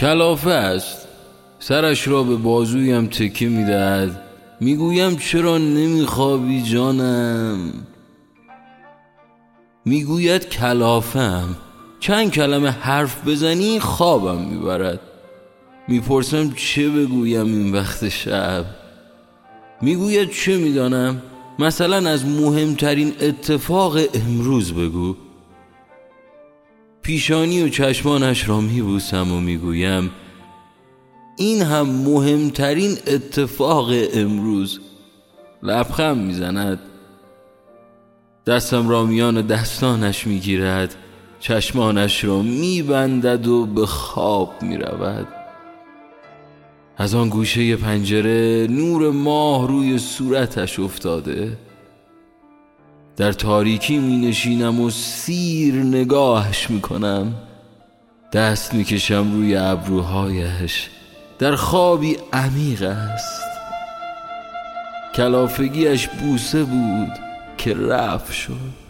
کلافه است. سرش را به بازویم تکه می‌دهد. می‌گویم چرا نمیخوابی جانم؟ می‌گوید کلافم. چند کلمه حرف بزنی خوابم می‌برد. می‌پرسم چه بگویم این وقت شب؟ می‌گوید چه می‌دانم؟ مثلا از مهمترین اتفاق امروز بگو. پیشانی و چشمانش را میبوسم و می‌گویم این هم مهمترین اتفاق امروز. لبخم می‌زند. دستم را میان دستانش می‌گیرد چشمانش را میبندد و به خواب می‌رود. از آن گوشه پنجره نور ماه روی صورتش افتاده. در تاریکی می نشینم و سیر نگاهش می کنم دست می کشم روی ابروهایش. در خوابی عمیق است. کلافگیش بوسه بود که رفت شد.